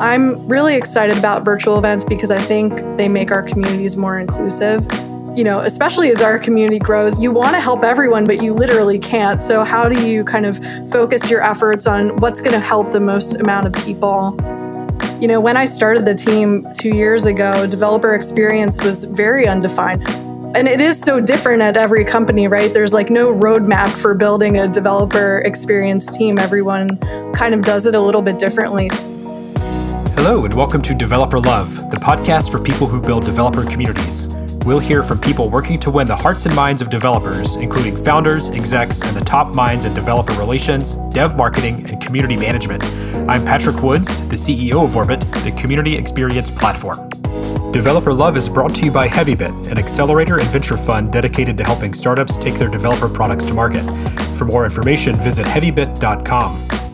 I'm really excited about virtual events because I think they make our communities more inclusive. You know, especially as our community grows, you want to help everyone, but you literally can't. So, how do you kind of focus your efforts on what's going to help the most amount of people? You know, when I started the team two years ago, developer experience was very undefined. And it is so different at every company, right? There's like no roadmap for building a developer experience team. Everyone kind of does it a little bit differently. Hello, and welcome to Developer Love, the podcast for people who build developer communities. We'll hear from people working to win the hearts and minds of developers, including founders, execs, and the top minds in developer relations, dev marketing, and community management. I'm Patrick Woods, the CEO of Orbit, the community experience platform. Developer Love is brought to you by HeavyBit, an accelerator and venture fund dedicated to helping startups take their developer products to market. For more information, visit heavybit.com.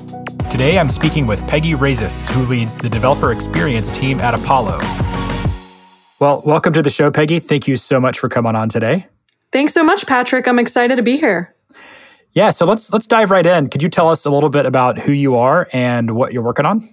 Today I'm speaking with Peggy Rayzis, who leads the developer experience team at Apollo. Well, welcome to the show, Peggy. Thank you so much for coming on today. Thanks so much, Patrick. I'm excited to be here. Yeah, so let's let's dive right in. Could you tell us a little bit about who you are and what you're working on?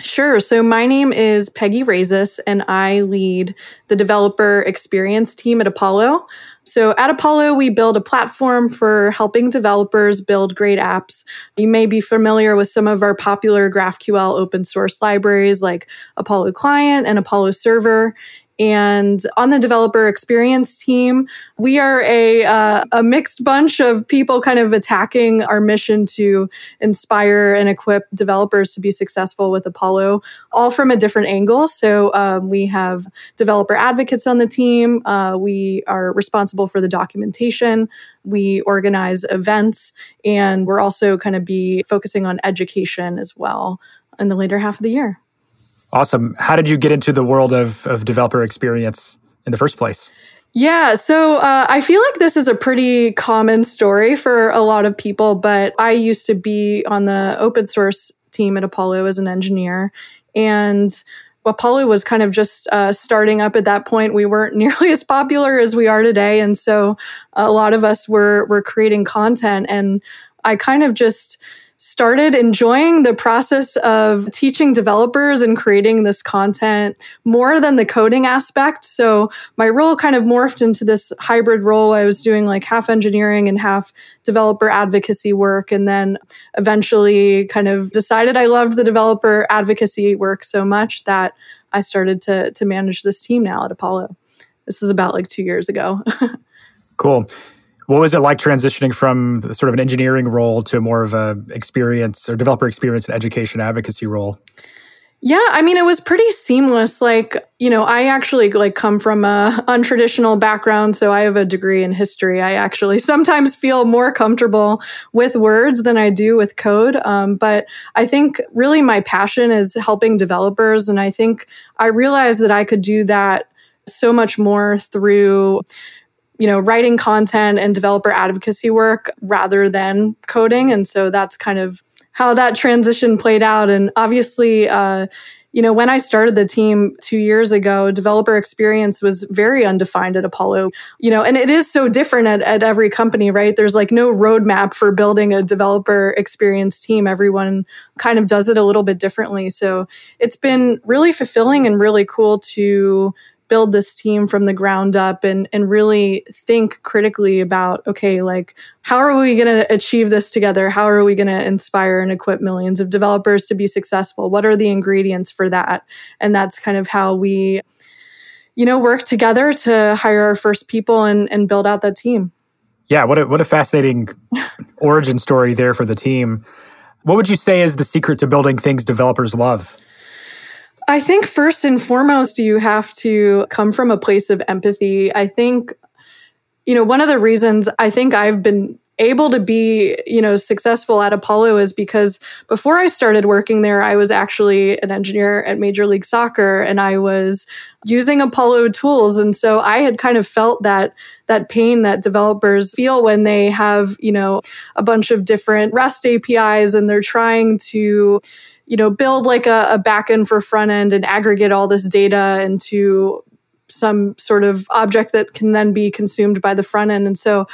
Sure. So my name is Peggy Rayzis, and I lead the developer experience team at Apollo. So at Apollo, we build a platform for helping developers build great apps. You may be familiar with some of our popular GraphQL open source libraries like Apollo Client and Apollo Server. And on the developer experience team, we are a, uh, a mixed bunch of people kind of attacking our mission to inspire and equip developers to be successful with Apollo, all from a different angle. So um, we have developer advocates on the team. Uh, we are responsible for the documentation. We organize events, and we're also kind of be focusing on education as well in the later half of the year. Awesome. How did you get into the world of, of developer experience in the first place? Yeah, so uh, I feel like this is a pretty common story for a lot of people, but I used to be on the open source team at Apollo as an engineer. And Apollo was kind of just uh, starting up at that point. We weren't nearly as popular as we are today. And so a lot of us were, were creating content. And I kind of just started enjoying the process of teaching developers and creating this content more than the coding aspect. So my role kind of morphed into this hybrid role. I was doing like half engineering and half developer advocacy work. And then eventually kind of decided I loved the developer advocacy work so much that I started to, to manage this team now at Apollo. This is about like two years ago. cool. What was it like transitioning from sort of an engineering role to more of a experience or developer experience and education advocacy role? Yeah, I mean, it was pretty seamless. Like, you know, I actually like come from a untraditional background, so I have a degree in history. I actually sometimes feel more comfortable with words than I do with code. Um, but I think really my passion is helping developers, and I think I realized that I could do that so much more through you know, writing content and developer advocacy work rather than coding. And so that's kind of how that transition played out. And obviously, uh, you know, when I started the team two years ago, developer experience was very undefined at Apollo. You know, and it is so different at, at every company, right? There's like no roadmap for building a developer experience team. Everyone kind of does it a little bit differently. So it's been really fulfilling and really cool to build this team from the ground up and and really think critically about okay like how are we going to achieve this together? How are we going to inspire and equip millions of developers to be successful? What are the ingredients for that? And that's kind of how we you know work together to hire our first people and and build out that team. Yeah what a what a fascinating origin story there for the team. What would you say is the secret to building things developers love I think first and foremost, you have to come from a place of empathy. I think, you know, one of the reasons I think I've been able to be, you know, successful at Apollo is because before I started working there, I was actually an engineer at Major League Soccer and I was using Apollo tools. And so I had kind of felt that that pain that developers feel when they have, you know, a bunch of different REST APIs and they're trying to you know, build like a, a backend for front end and aggregate all this data into some sort of object that can then be consumed by the front end. And so,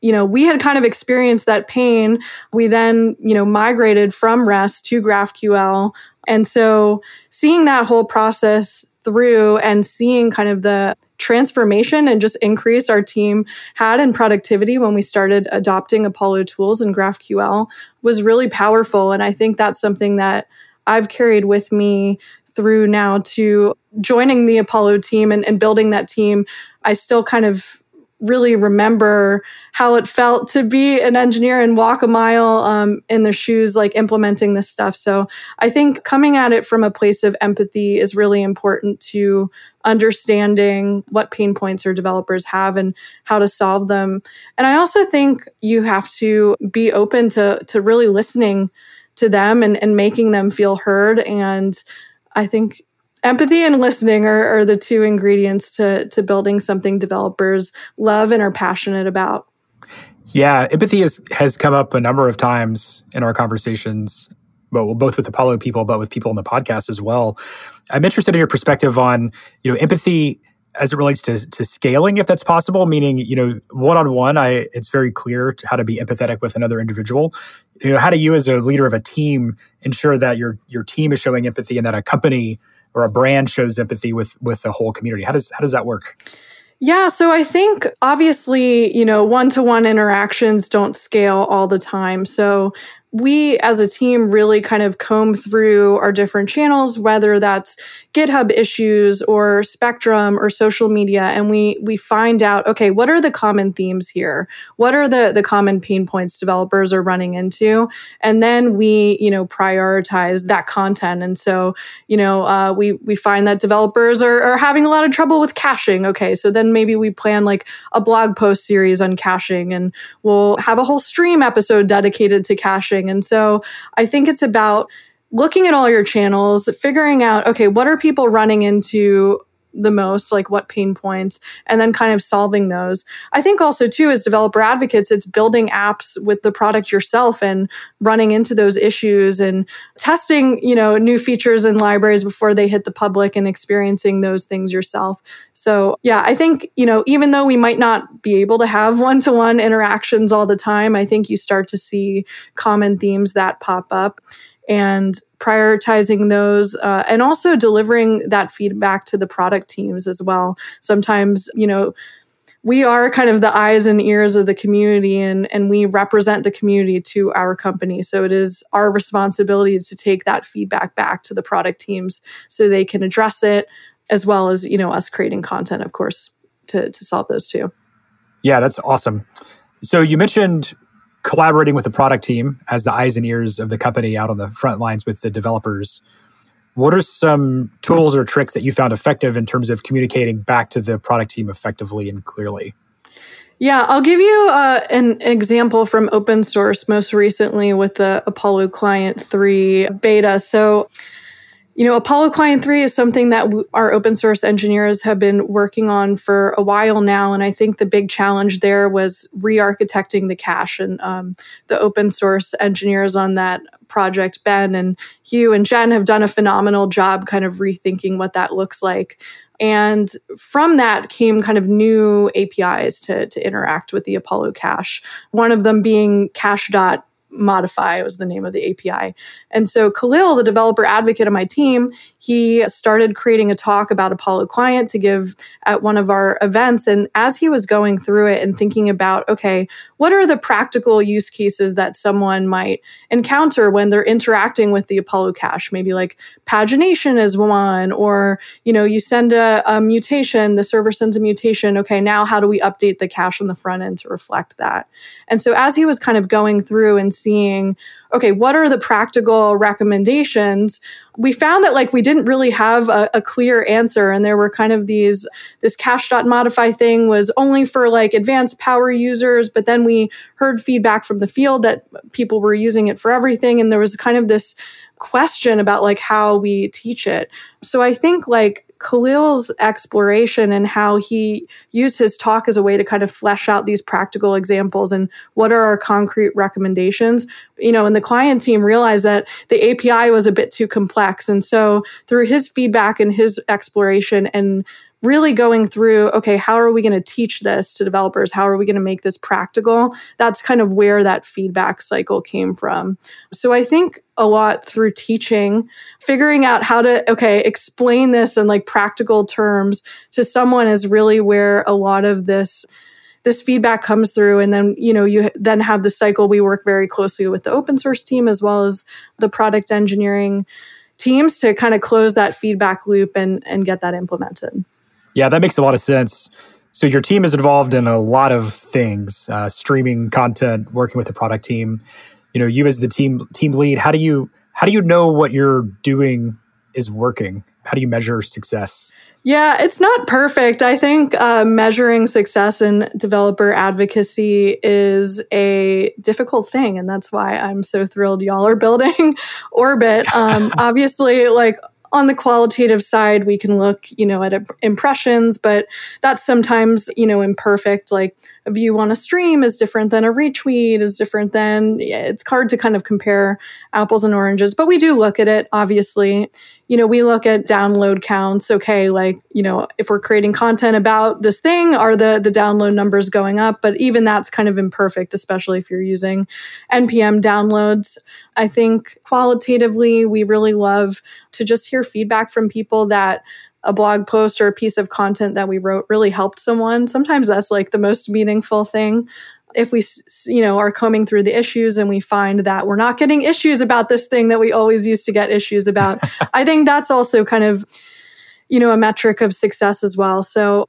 you know, we had kind of experienced that pain. We then, you know, migrated from REST to GraphQL And so seeing that whole process through and seeing kind of the transformation and just increase our team had in productivity when we started adopting Apollo tools and GraphQL was really powerful. And I think that's something that I've carried with me through now to joining the Apollo team and, and building that team. I still kind of really remember how it felt to be an engineer and walk a mile um, in the shoes, like implementing this stuff. So I think coming at it from a place of empathy is really important to understanding what pain points our developers have and how to solve them. And I also think you have to be open to to really listening to them and, and making them feel heard. And I think empathy and listening are, are the two ingredients to, to building something developers love and are passionate about. Yeah, empathy has, has come up a number of times in our conversations, well, both with Apollo people, but with people in the podcast as well. I'm interested in your perspective on, you know, empathy as it relates to, to scaling, if that's possible, meaning, you know, one-on-one, I, it's very clear how to be empathetic with another individual. You know, how do you as a leader of a team ensure that your, your team is showing empathy and that a company or a brand shows empathy with with the whole community how does how does that work yeah, so I think obviously, you know, one to one interactions don't scale all the time. So we as a team really kind of comb through our different channels whether that's github issues or spectrum or social media and we we find out okay what are the common themes here? What are the the common pain points developers are running into? And then we you know prioritize that content. And so you know uh, we we find that developers are, are having a lot of trouble with caching. Okay so then maybe we plan like a blog post series on caching and we'll have a whole stream episode dedicated to caching and so I think it's about looking at all your channels, figuring out, okay, what are people running into the most like what pain points and then kind of solving those. I think also too as developer advocates it's building apps with the product yourself and running into those issues and testing you know new features and libraries before they hit the public and experiencing those things yourself. So yeah i think you know even though we might not be able to have one-to-one interactions all the time i think you start to see common themes that pop up and prioritizing those uh, and also delivering that feedback to the product teams as well sometimes you know we are kind of the eyes and ears of the community and, and we represent the community to our company. So it is our responsibility to take that feedback back to the product teams so they can address it, as well as, you know, us creating content, of course, to, to solve those too. Yeah, that's awesome. So you mentioned collaborating with the product team as the eyes and ears of the company out on the front lines with the developers. What are some tools or tricks that you found effective in terms of communicating back to the product team effectively and clearly? Yeah, I'll give you uh, an example from open source most recently with the Apollo Client 3 beta. So, you know, Apollo Client 3 is something that w- our open source engineers have been working on for a while now. And I think the big challenge there was re architecting the cache. And um, the open source engineers on that project, Ben and Hugh and Jen, have done a phenomenal job kind of rethinking what that looks like. And from that came kind of new APIs to, to interact with the Apollo cache. One of them being cache.modify modify was the name of the api and so khalil the developer advocate of my team he started creating a talk about Apollo Client to give at one of our events. And as he was going through it and thinking about, okay, what are the practical use cases that someone might encounter when they're interacting with the Apollo cache? Maybe like pagination is one, or, you know, you send a, a mutation, the server sends a mutation. Okay, now how do we update the cache on the front end to reflect that? And so as he was kind of going through and seeing, okay, what are the practical recommendations? We found that like we didn't really have a, a clear answer. And there were kind of these, this cache.modify thing was only for like advanced power users. But then we heard feedback from the field that people were using it for everything. And there was kind of this question about like how we teach it. So I think like Khalil's exploration and how he used his talk as a way to kind of flesh out these practical examples and what are our concrete recommendations. You know, and the client team realized that the API was a bit too complex. And so through his feedback and his exploration and really going through, okay, how are we going to teach this to developers? How are we going to make this practical? That's kind of where that feedback cycle came from. So I think a lot through teaching, figuring out how to, okay, explain this in like practical terms to someone is really where a lot of this this feedback comes through and then you know you then have the cycle we work very closely with the open source team as well as the product engineering teams to kind of close that feedback loop and and get that implemented yeah that makes a lot of sense so your team is involved in a lot of things uh, streaming content working with the product team you know you as the team team lead how do you how do you know what you're doing is working how do you measure success yeah, it's not perfect. I think uh, measuring success in developer advocacy is a difficult thing. And that's why I'm so thrilled y'all are building Orbit. Um, obviously, like on the qualitative side, we can look, you know, at impressions, but that's sometimes, you know, imperfect. Like a view on a stream is different than a retweet, is different than, it's hard to kind of compare apples and oranges, but we do look at it, obviously you know, we look at download counts. Okay, like, you know, if we're creating content about this thing, are the the download numbers going up? But even that's kind of imperfect, especially if you're using NPM downloads. I think qualitatively, we really love to just hear feedback from people that a blog post or a piece of content that we wrote really helped someone. Sometimes that's like the most meaningful thing if we you know are combing through the issues and we find that we're not getting issues about this thing that we always used to get issues about i think that's also kind of you know a metric of success as well. So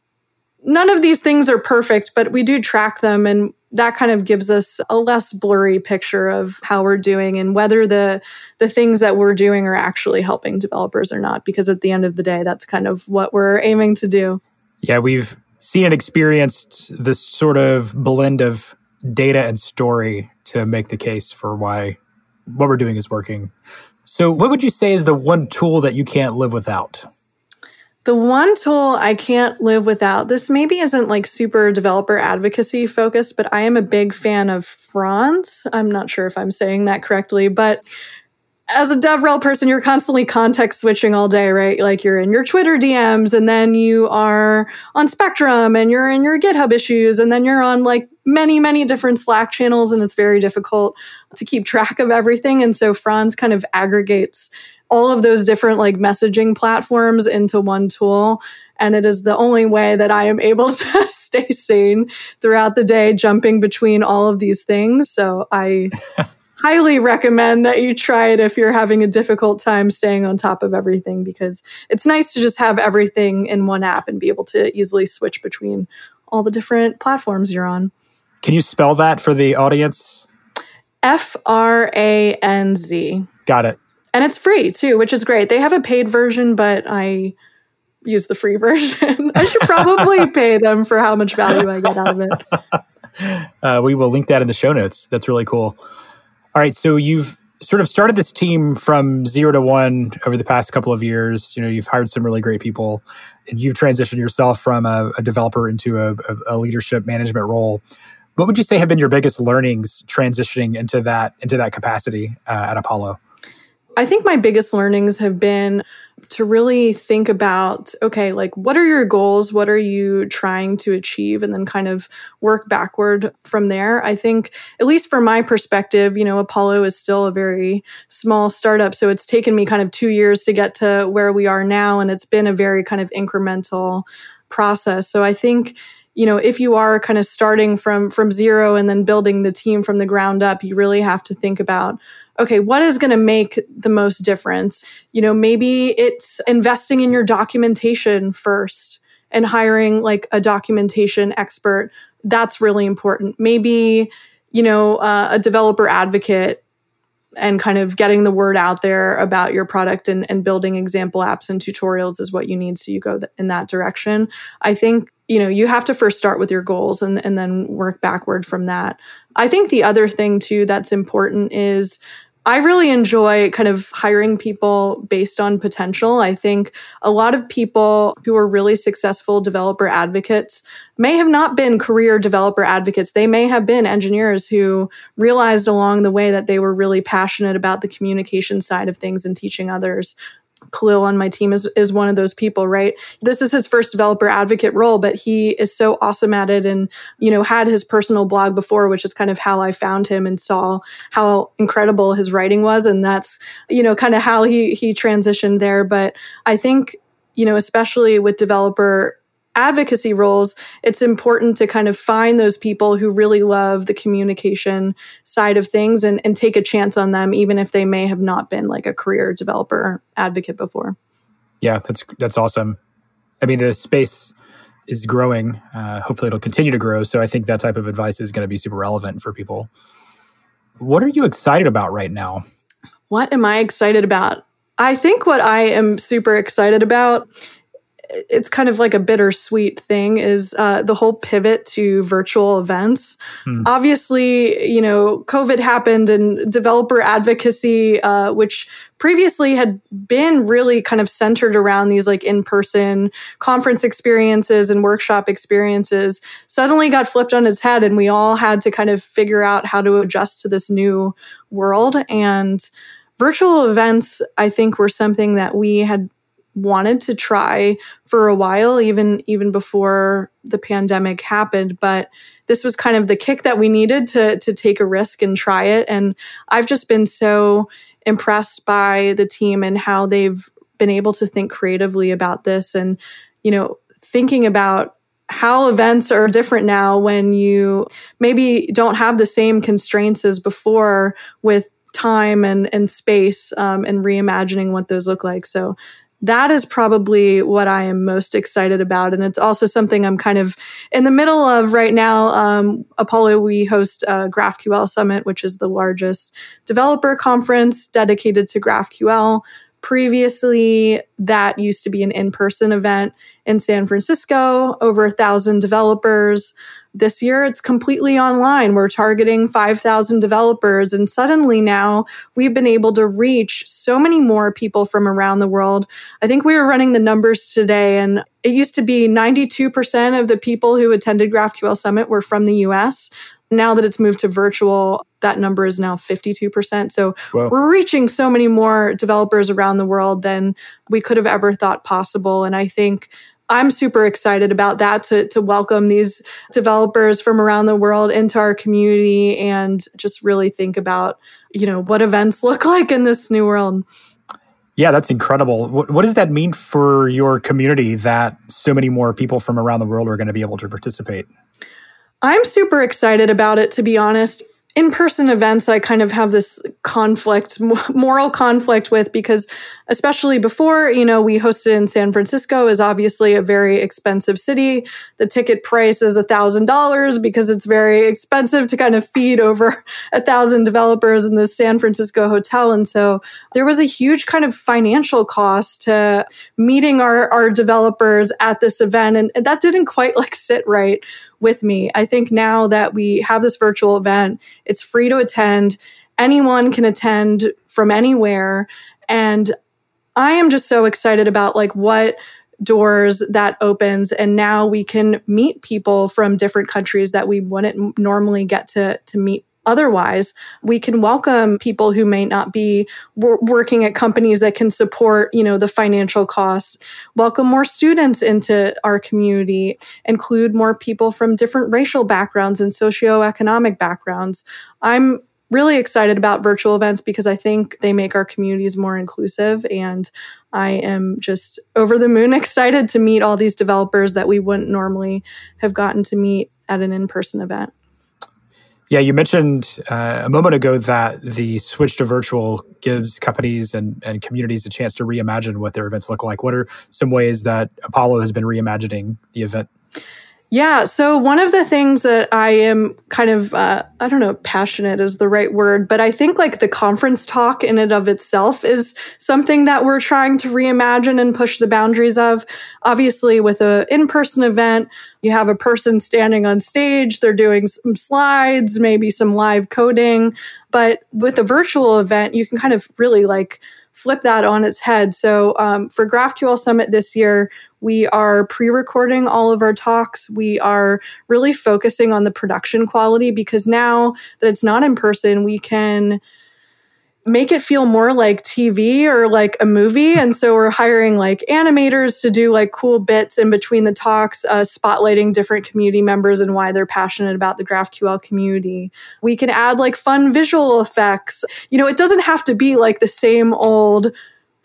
none of these things are perfect but we do track them and that kind of gives us a less blurry picture of how we're doing and whether the the things that we're doing are actually helping developers or not because at the end of the day that's kind of what we're aiming to do. Yeah we've seen and experienced this sort of blend of data and story to make the case for why what we're doing is working. So, what would you say is the one tool that you can't live without? The one tool I can't live without, this maybe isn't like super developer advocacy focused, but I am a big fan of Franz. I'm not sure if I'm saying that correctly, but as a DevRel person, you're constantly context switching all day, right? Like you're in your Twitter DMs and then you are on Spectrum and you're in your GitHub issues and then you're on like many, many different Slack channels and it's very difficult to keep track of everything. And so Franz kind of aggregates all of those different like messaging platforms into one tool. And it is the only way that I am able to stay sane throughout the day, jumping between all of these things. So I highly recommend that you try it if you're having a difficult time staying on top of everything because it's nice to just have everything in one app and be able to easily switch between all the different platforms you're on. Can you spell that for the audience? F R A N Z. Got it. And it's free too, which is great. They have a paid version, but I use the free version. I should probably pay them for how much value I get out of it. Uh, we will link that in the show notes. That's really cool. All right, so you've sort of started this team from zero to one over the past couple of years. You know, you've hired some really great people, and you've transitioned yourself from a, a developer into a, a, leadership management role. What would you say have been your biggest learnings transitioning into that into that capacity uh, at Apollo? I think my biggest learnings have been to really think about okay, like what are your goals? What are you trying to achieve? And then kind of work backward from there. I think, at least from my perspective, you know, Apollo is still a very small startup. So it's taken me kind of two years to get to where we are now. And it's been a very kind of incremental process. So I think you know if you are kind of starting from from zero and then building the team from the ground up you really have to think about okay, what is going to make the most difference? You know, maybe it's investing in your documentation first and hiring like a documentation expert. That's really important. Maybe, you know, uh, a developer advocate and kind of getting the word out there about your product and, and building example apps and tutorials is what you need so you go th- in that direction. I think you know you have to first start with your goals and, and then work backward from that. I think the other thing too that's important is I really enjoy kind of hiring people based on potential. I think a lot of people who are really successful developer advocates may have not been career developer advocates. They may have been engineers who realized along the way that they were really passionate about the communication side of things and teaching others Khalil on my team is, is one of those people, right? This is his first developer advocate role, but he is so awesome at it and, you know, had his personal blog before, which is kind of how I found him and saw how incredible his writing was. And that's, you know, kind of how he, he transitioned there. But I think, you know, especially with developer advocacy roles, it's important to kind of find those people who really love the communication side of things and, and take a chance on them, even if they may have not been like a career developer advocate before. Yeah, that's that's awesome. I mean, the space is growing. Uh, hopefully, it'll continue to grow. So I think that type of advice is going to be super relevant for people. What are you excited about right now? What am I excited about? I think what I am super excited about it's kind of like a bittersweet thing is uh, the whole pivot to virtual events. Hmm. Obviously, you know, COVID happened and developer advocacy, uh, which previously had been really kind of centered around these like in person conference experiences and workshop experiences, suddenly got flipped on its head. And we all had to kind of figure out how to adjust to this new world. And virtual events, I think, were something that we had wanted to try for a while even even before the pandemic happened but this was kind of the kick that we needed to to take a risk and try it and I've just been so impressed by the team and how they've been able to think creatively about this and you know thinking about how events are different now when you maybe don't have the same constraints as before with time and, and space um, and reimagining what those look like. So that is probably what I am most excited about. And it's also something I'm kind of in the middle of right now. Um, Apollo, we host a GraphQL Summit, which is the largest developer conference dedicated to GraphQL. Previously, that used to be an in person event in San Francisco, over a thousand developers. This year, it's completely online. We're targeting 5,000 developers. And suddenly now we've been able to reach so many more people from around the world. I think we were running the numbers today, and it used to be 92% of the people who attended GraphQL Summit were from the US. Now that it's moved to virtual, that number is now 52%. So Whoa. we're reaching so many more developers around the world than we could have ever thought possible. And I think I'm super excited about that to, to welcome these developers from around the world into our community and just really think about, you know, what events look like in this new world. Yeah, that's incredible. What, what does that mean for your community that so many more people from around the world are going to be able to participate? I'm super excited about it, to be honest in person events, I kind of have this conflict, moral conflict with because, especially before, you know, we hosted in San Francisco is obviously a very expensive city. The ticket price is a thousand dollars because it's very expensive to kind of feed over a thousand developers in the San Francisco hotel. And so there was a huge kind of financial cost to meeting our, our developers at this event. And that didn't quite like sit right with me. I think now that we have this virtual event, it's free to attend. Anyone can attend from anywhere. And I am just so excited about like what doors that opens and now we can meet people from different countries that we wouldn't normally get to to meet otherwise we can welcome people who may not be w- working at companies that can support you know the financial costs welcome more students into our community. Include more people from different racial backgrounds and socioeconomic backgrounds. I'm really excited about virtual events because i think they make our communities more inclusive and I am just over the moon excited to meet all these developers that we wouldn't normally have gotten to meet at an in person event. Yeah, you mentioned uh, a moment ago that the switch to virtual gives companies and, and communities a chance to reimagine what their events look like. What are some ways that Apollo has been reimagining the event? Yeah. So one of the things that I am kind of, uh, I don't know, passionate is the right word, but I think like the conference talk in and of itself is something that we're trying to reimagine and push the boundaries of. Obviously, with a in-person event, you have a person standing on stage, they're doing some slides, maybe some live coding. But with a virtual event, you can kind of really like flip that on its head. So um, for GraphQL Summit this year, we are pre recording all of our talks. We are really focusing on the production quality because now that it's not in person, we can make it feel more like TV or like a movie. And so we're hiring like animators to do like cool bits in between the talks, uh, spotlighting different community members and why they're passionate about the GraphQL community. We can add like fun visual effects. You know, it doesn't have to be like the same old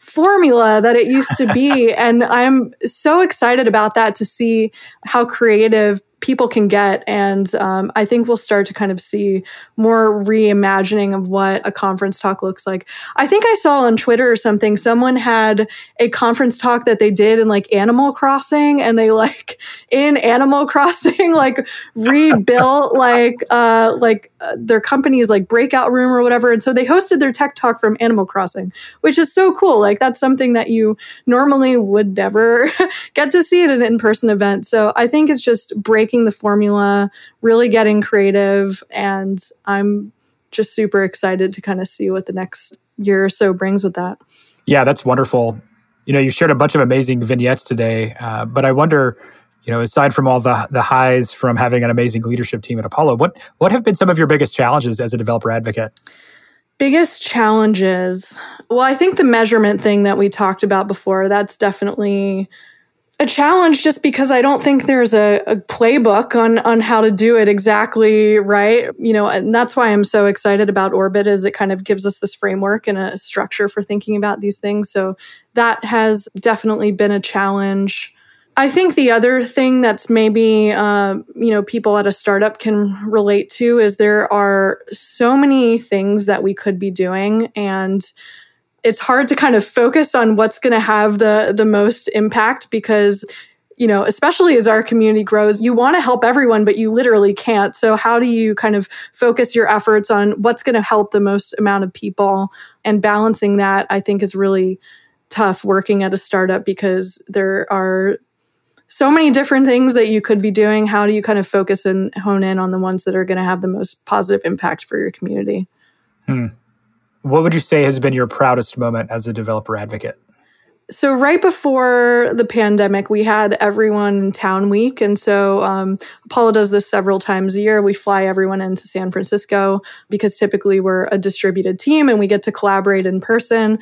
formula that it used to be. and I'm so excited about that to see how creative people can get. And um, I think we'll start to kind of see more reimagining of what a conference talk looks like. I think I saw on Twitter or something, someone had a conference talk that they did in like Animal Crossing and they like in Animal Crossing, like rebuilt like, uh, like uh, their company's like breakout room or whatever. And so they hosted their tech talk from Animal Crossing, which is so cool. Like that's something that you normally would never get to see at an in-person event. So I think it's just breaking breaking the formula, really getting creative. And I'm just super excited to kind of see what the next year or so brings with that. Yeah, that's wonderful. You know, you shared a bunch of amazing vignettes today, uh, but I wonder, you know, aside from all the the highs from having an amazing leadership team at Apollo, what what have been some of your biggest challenges as a developer advocate? Biggest challenges. Well, I think the measurement thing that we talked about before, that's definitely a challenge just because I don't think there's a, a, playbook on on how to do it exactly right. You know, and that's why I'm so excited about Orbit is it kind of gives us this framework and a structure for thinking about these things. So that has definitely been a challenge. I think the other thing that's maybe uh, you know people at a startup can relate to is there are so many things that we could be doing and it's hard to kind of focus on what's going to have the the most impact because you know especially as our community grows you want to help everyone but you literally can't. So how do you kind of focus your efforts on what's going to help the most amount of people? And balancing that i think is really tough working at a startup because there are so many different things that you could be doing. How do you kind of focus and hone in on the ones that are going to have the most positive impact for your community? Hmm. What would you say has been your proudest moment as a developer advocate? So, right before the pandemic, we had everyone in town week. And so, um, Apollo does this several times a year. We fly everyone into San Francisco because typically we're a distributed team and we get to collaborate in person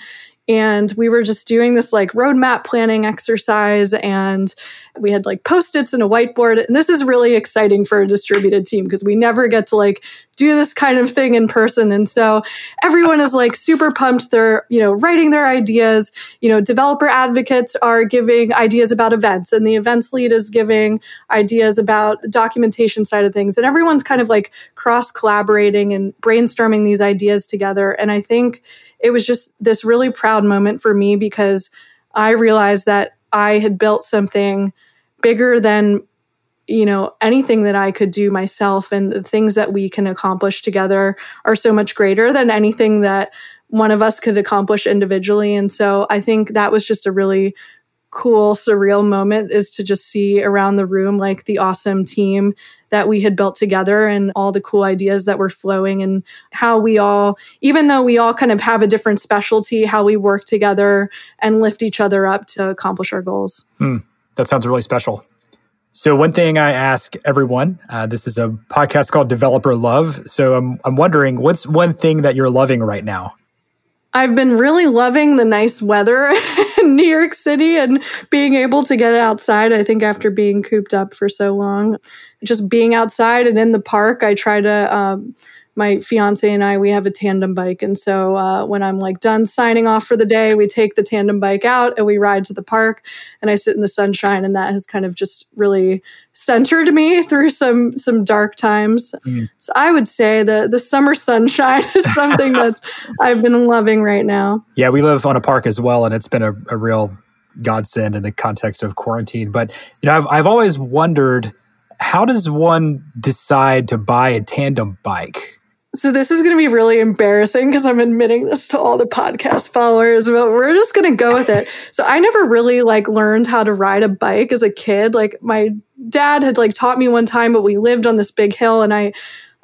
and we were just doing this like roadmap planning exercise and we had like post-its and a whiteboard. And this is really exciting for a distributed team because we never get to like do this kind of thing in person. And so everyone is like super pumped. They're you know writing their ideas. You know developer advocates are giving ideas about events and the events lead is giving ideas about the documentation side of things. And everyone's kind of like cross collaborating and brainstorming these ideas together. And i think it was just this really proud moment for me because I realized that I had built something bigger than you know anything that I could do myself and the things that we can accomplish together are so much greater than anything that one of us could accomplish individually. And so I think that was just a really cool surreal moment is to just see around the room like the awesome team that we had built together and all the cool ideas that were flowing and how we all even though we all kind of have a different specialty how we work together and lift each other up to accomplish our goals hmm. that sounds really special so one thing i ask everyone uh, this is a podcast called developer love so I'm, I'm wondering what's one thing that you're loving right now I've been really loving the nice weather in New York City and being able to get outside. I think after being cooped up for so long, just being outside and in the park, I try to um, my fiance and I, we have a tandem bike. And so uh, when I'm like done signing off for the day, we take the tandem bike out and we ride to the park and I sit in the sunshine. And that has kind of just really centered me through some, some dark times. Mm. So I would say the, the summer sunshine is something that's I've been loving right now. Yeah, we live on a park as well. And it's been a, a real godsend in the context of quarantine. But, you know, I've, I've always wondered, how does one decide to buy a tandem bike? So this is going to be really embarrassing because I'm admitting this to all the podcast followers, but we're just going to go with it. so I never really like learned how to ride a bike as a kid. Like my dad had like taught me one time, but we lived on this big hill and I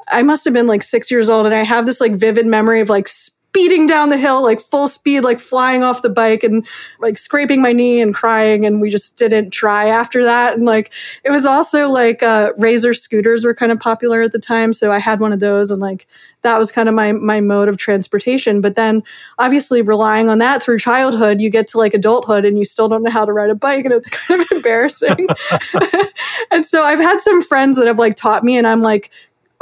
I must have been like 6 years old and I have this like vivid memory of like speeding down the hill, like full speed, like flying off the bike and like scraping my knee and crying. And we just didn't try after that. And like, it was also like uh, Razor scooters were kind of popular at the time. So I had one of those and like, that was kind of my my mode of transportation but then obviously relying on that through childhood you get to like adulthood and you still don't know how to ride a bike and it's kind of embarrassing and so i've had some friends that have like taught me and i'm like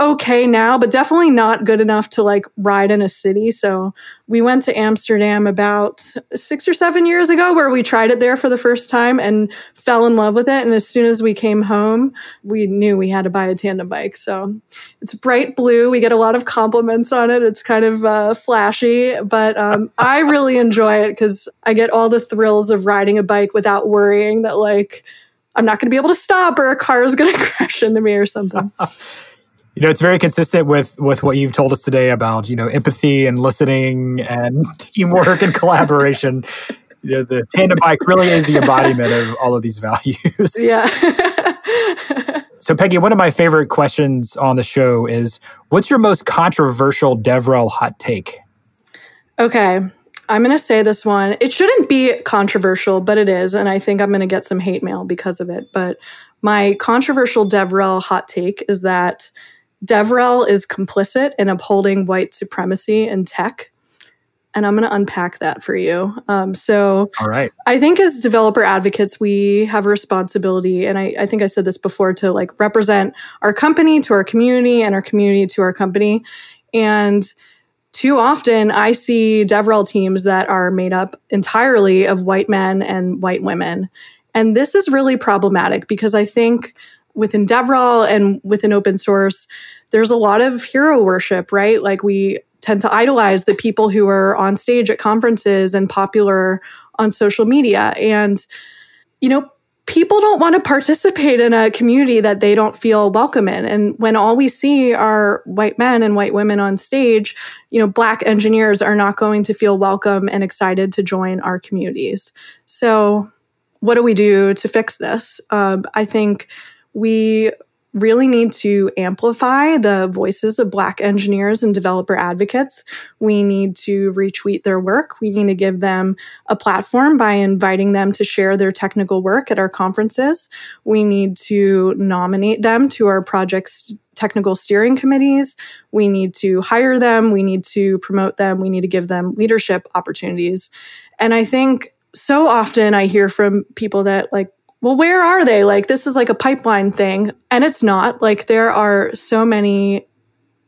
okay now, but definitely not good enough to like ride in a city. So we went to Amsterdam about six or seven years ago where we tried it there for the first time and fell in love with it. And as soon as we came home, we knew we had to buy a tandem bike. So it's bright blue. We get a lot of compliments on it. It's kind of uh, flashy, but um, I really enjoy it because I get all the thrills of riding a bike without worrying that like, I'm not going to be able to stop or a car is going to crash into me or something. You know, it's very consistent with with what you've told us today about you know empathy and listening and teamwork and collaboration. you know, the tandem bike really is the embodiment of all of these values. Yeah. so, Peggy, one of my favorite questions on the show is, "What's your most controversial DevRel hot take?" Okay. I'm going to say this one. It shouldn't be controversial, but it is. And I think I'm going to get some hate mail because of it. But my controversial DevRel hot take is that DevRel is complicit in upholding white supremacy in tech. And I'm going to unpack that for you. Um, so, all right. I think as developer advocates, we have a responsibility, and I, I think I said this before, to like represent our company to our community and our community to our company. And too often I see DevRel teams that are made up entirely of white men and white women. And this is really problematic because I think within DevRel and within open source, there's a lot of hero worship, right? Like we tend to idolize the people who are on stage at conferences and popular on social media. And, you know, people don't want to participate in a community that they don't feel welcome in. And when all we see are white men and white women on stage, you know, black engineers are not going to feel welcome and excited to join our communities. So, what do we do to fix this? Um, I think we really need to amplify the voices of Black engineers and developer advocates. We need to retweet their work. We need to give them a platform by inviting them to share their technical work at our conferences. We need to nominate them to our project's technical steering committees. We need to hire them. We need to promote them. We need to give them leadership opportunities. And I think so often I hear from people that like well, where are they? Like, this is like a pipeline thing. And it's not. Like, there are so many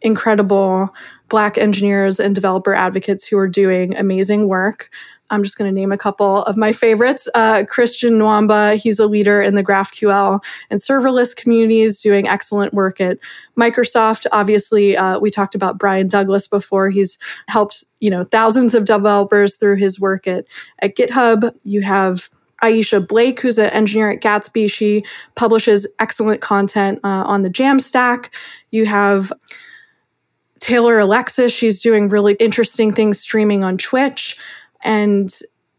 incredible Black engineers and developer advocates who are doing amazing work. I'm just going to name a couple of my favorites. Uh, Christian Nwamba, he's a leader in the GraphQL and serverless communities, doing excellent work at Microsoft. Obviously, uh, we talked about Brian Douglas before. He's helped you know thousands of developers through his work at at GitHub. You have Aisha Blake, who's an engineer at Gatsby. She publishes excellent content uh, on the Jamstack. You have Taylor Alexis. She's doing really interesting things streaming on Twitch. And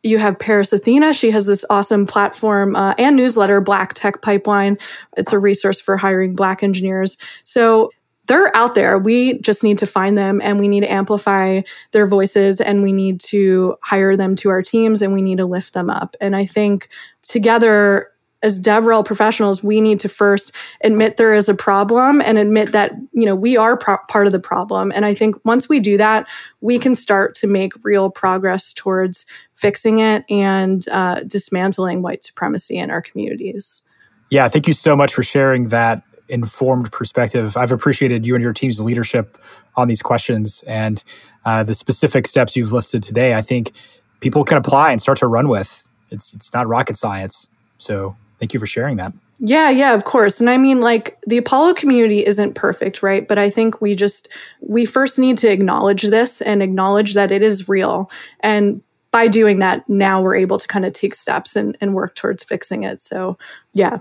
you have Paris Athena. She has this awesome platform uh, and newsletter, Black Tech Pipeline. It's a resource for hiring Black engineers. So they're out there. We just need to find them and we need to amplify their voices and we need to hire them to our teams and we need to lift them up. And I think together as DevRel professionals, we need to first admit there is a problem and admit that you know we are pro- part of the problem. And I think once we do that, we can start to make real progress towards fixing it and uh, dismantling white supremacy in our communities. Yeah, thank you so much for sharing that informed perspective. I've appreciated you and your team's leadership on these questions and uh, the specific steps you've listed today. I think people can apply and start to run with. It's it's not rocket science. So thank you for sharing that. Yeah, yeah, of course. And I mean like the Apollo community isn't perfect, right? But I think we just we first need to acknowledge this and acknowledge that it is real. And by doing that, now we're able to kind of take steps and, and work towards fixing it. So yeah,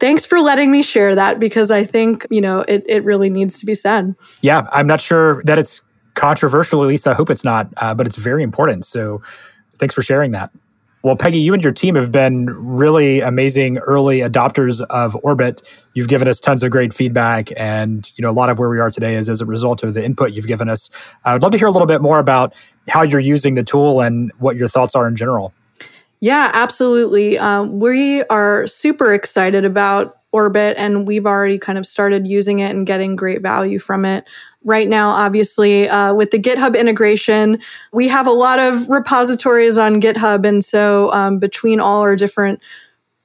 thanks for letting me share that because I think, you know, it, it really needs to be said. Yeah, I'm not sure that it's controversial, at least I hope it's not, uh, but it's very important. So thanks for sharing that. Well, Peggy, you and your team have been really amazing early adopters of Orbit. You've given us tons of great feedback, and you know a lot of where we are today is as a result of the input you've given us. I would love to hear a little bit more about how you're using the tool and what your thoughts are in general. Yeah, absolutely. Um, we are super excited about Orbit, and we've already kind of started using it and getting great value from it right now, obviously, uh, with the GitHub integration, we have a lot of repositories on GitHub. And so um, between all our different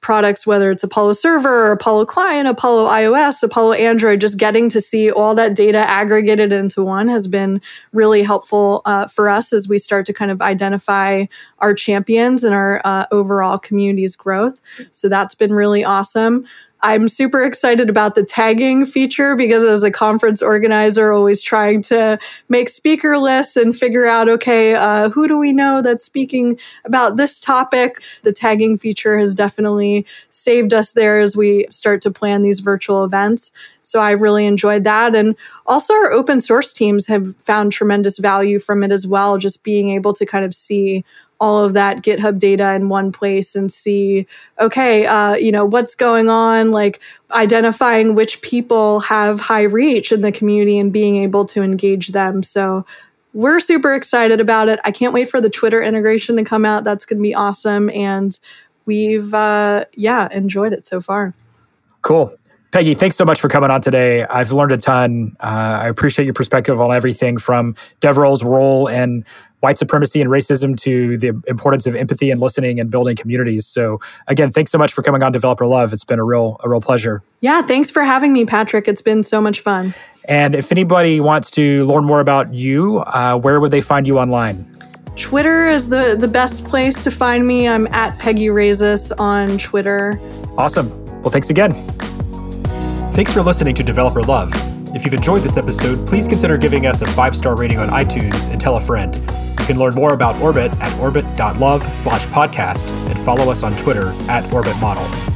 products, whether it's Apollo Server, or Apollo Client, Apollo iOS, Apollo Android, just getting to see all that data aggregated into one has been really helpful uh, for us as we start to kind of identify our champions and our uh, overall community's growth. So that's been really awesome. I'm super excited about the tagging feature because as a conference organizer, always trying to make speaker lists and figure out, okay, uh, who do we know that's speaking about this topic? The tagging feature has definitely saved us there as we start to plan these virtual events. So I really enjoyed that. And also our open source teams have found tremendous value from it as well, just being able to kind of see all of that GitHub data in one place and see, okay, uh, you know, what's going on, like identifying which people have high reach in the community and being able to engage them. So we're super excited about it. I can't wait for the Twitter integration to come out. That's going to be awesome. And we've, uh, yeah, enjoyed it so far. Cool. Peggy, thanks so much for coming on today. I've learned a ton. Uh, I appreciate your perspective on everything from DevRel's role and white supremacy and racism to the importance of empathy and listening and building communities. So again, thanks so much for coming on Developer Love. It's been a real a real pleasure. Yeah, thanks for having me, Patrick. It's been so much fun. And if anybody wants to learn more about you, uh, where would they find you online? Twitter is the the best place to find me. I'm at Peggy Rayzis on Twitter. Awesome. Well, thanks again. Thanks for listening to Developer Love. If you've enjoyed this episode, please consider giving us a five star rating on iTunes and tell a friend. You can learn more about Orbit at orbit.love slash podcast and follow us on Twitter at orbitmodel.